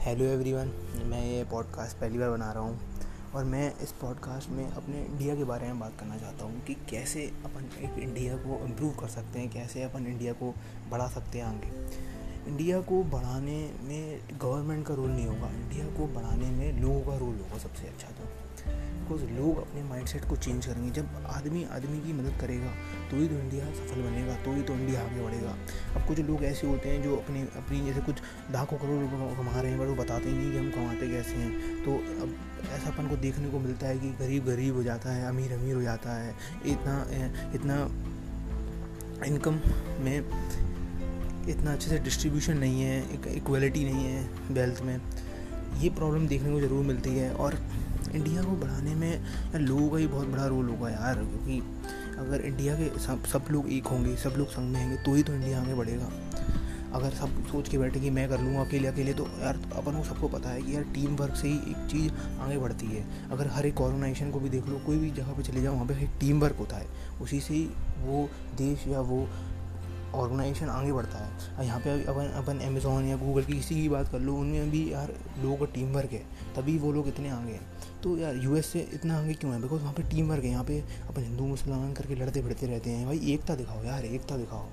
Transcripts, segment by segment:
Hello everyone, मैं ये podcast पहली बार बना रहा हूँ और मैं इस पॉडकास्ट में अपने इंडिया के बारे में बात करना चाहता हूँ कि कैसे अपन एक इंडिया को इम्प्रूव कर सकते हैं, कैसे अपन इंडिया को बढ़ा सकते हैं आगे। इंडिया को बढ़ाने में गवर्नमेंट का रोल नहीं होगा। इंडिया को बढ़ाने में लोगों का रोल होगा सबसे अच्छा तो। बिकॉज़ लोग अपने माइंडसेट को चेंज करेंगे। जब आदमी आदमी की मदद करेगा तो ही तो इंडिया सफल बनेगा तो ही तो इंडिया आगे बढ़ेगा। अब कुछ लोग ऐसे होते हैं जो अपनी अपनी जैसे कुछ लाखों करोड़ रुपये कमा रहे हैं बट वो बताते ही नहीं कि हम कमाते कैसे हैं। तो अब ऐसा अपन को देखने को मिलता है कि गरीब गरीब हो जाता है, अमीर अमीर हो जाता है। इतना इतना इनकम में इतना अच्छे से डिस्ट्रीब्यूशन नहीं है इक्वलिटी नहीं है वेल्थ में। ये प्रॉब्लम देखने को ज़रूर मिलती है और इंडिया को बढ़ाने में यार लोगों का ही बहुत बड़ा रोल होगा यार, क्योंकि अगर इंडिया के सब सब लोग एक होंगे, सब लोग संग में होंगे तो ही तो इंडिया आगे बढ़ेगा। अगर सब सोच के बैठे कि मैं कर लूँगा अकेले अकेले तो यार अपन को सबको पता है कि यार टीम वर्क से ही एक चीज़ आगे बढ़ती है। अगर हर एक ऑर्गेनाइजेशन को भी देख लो, कोई भी जगह पे चले जाओ, वहाँ पे एक टीम वर्क होता है। उसी से ही वो देश या वो ऑर्गेनाइजेशन आगे बढ़ता है। यहाँ पे अपन अपन अमेज़ोन या गूगल की किसी की बात कर लो, उनमें भी यार लोगों का टीम वर्क है, तभी वो लोग इतने आगे हैं। तो यार यूएस से इतना आगे क्यों है? बिकॉज़ वहाँ पे टीम वर्क है, यहाँ पे अपन हिंदू, मुसलमान करके लड़ते भिड़ते रहते हैं। भाई एकता दिखाओ यार, एकता दिखाओ।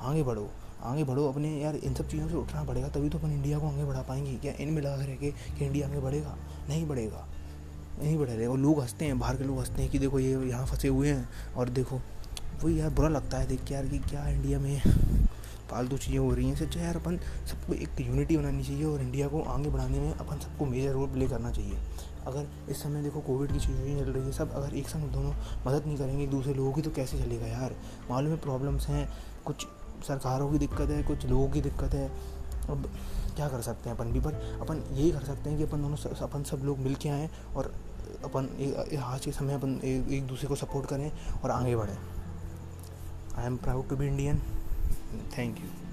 आगे बढ़ो आगे बढ़ो अपने यार, इन सब चीज़ों से उठना पड़ेगा, तभी तो अपन इंडिया को आगे बढ़ा पाएँगे। क्या इनमें लगा रह के, कि इंडिया आगे बढ़ेगा? नहीं बढ़ेगा। नहीं बढ़ेगा। और लोग हँसते हैं, बाहर के लोग हँसते हैं कि देखो ये यहाँ फंसे हुए हैं और देखो वही यार बुरा लगता है देख के यार कि क्या इंडिया में फालतू चीज़ें हो रही हैं। सच्चा यार अपन सबको एक यूनिटी बनानी चाहिए और इंडिया को आगे बढ़ाने में अपन सबको मेजर रोल प्ले करना चाहिए। अगर इस समय देखो कोविड की सिचुएशन चल रही है, सब अगर एक संग दोनों मदद नहीं करेंगे दूसरे लोगों की तो कैसे चलेगा यार? मालूम है प्रॉब्लम्स हैं, कुछ सरकारों की दिक्कत है, कुछ लोगों की दिक्कत है। अब क्या कर सकते हैं अपन भी? पर अपन यही कर सकते हैं कि अपन दोनों अपन सब लोग मिल के आएँ और अपन आज के समय अपन एक दूसरे को सपोर्ट करें और आगे बढ़ें। I am proud to be Indian. Thank you.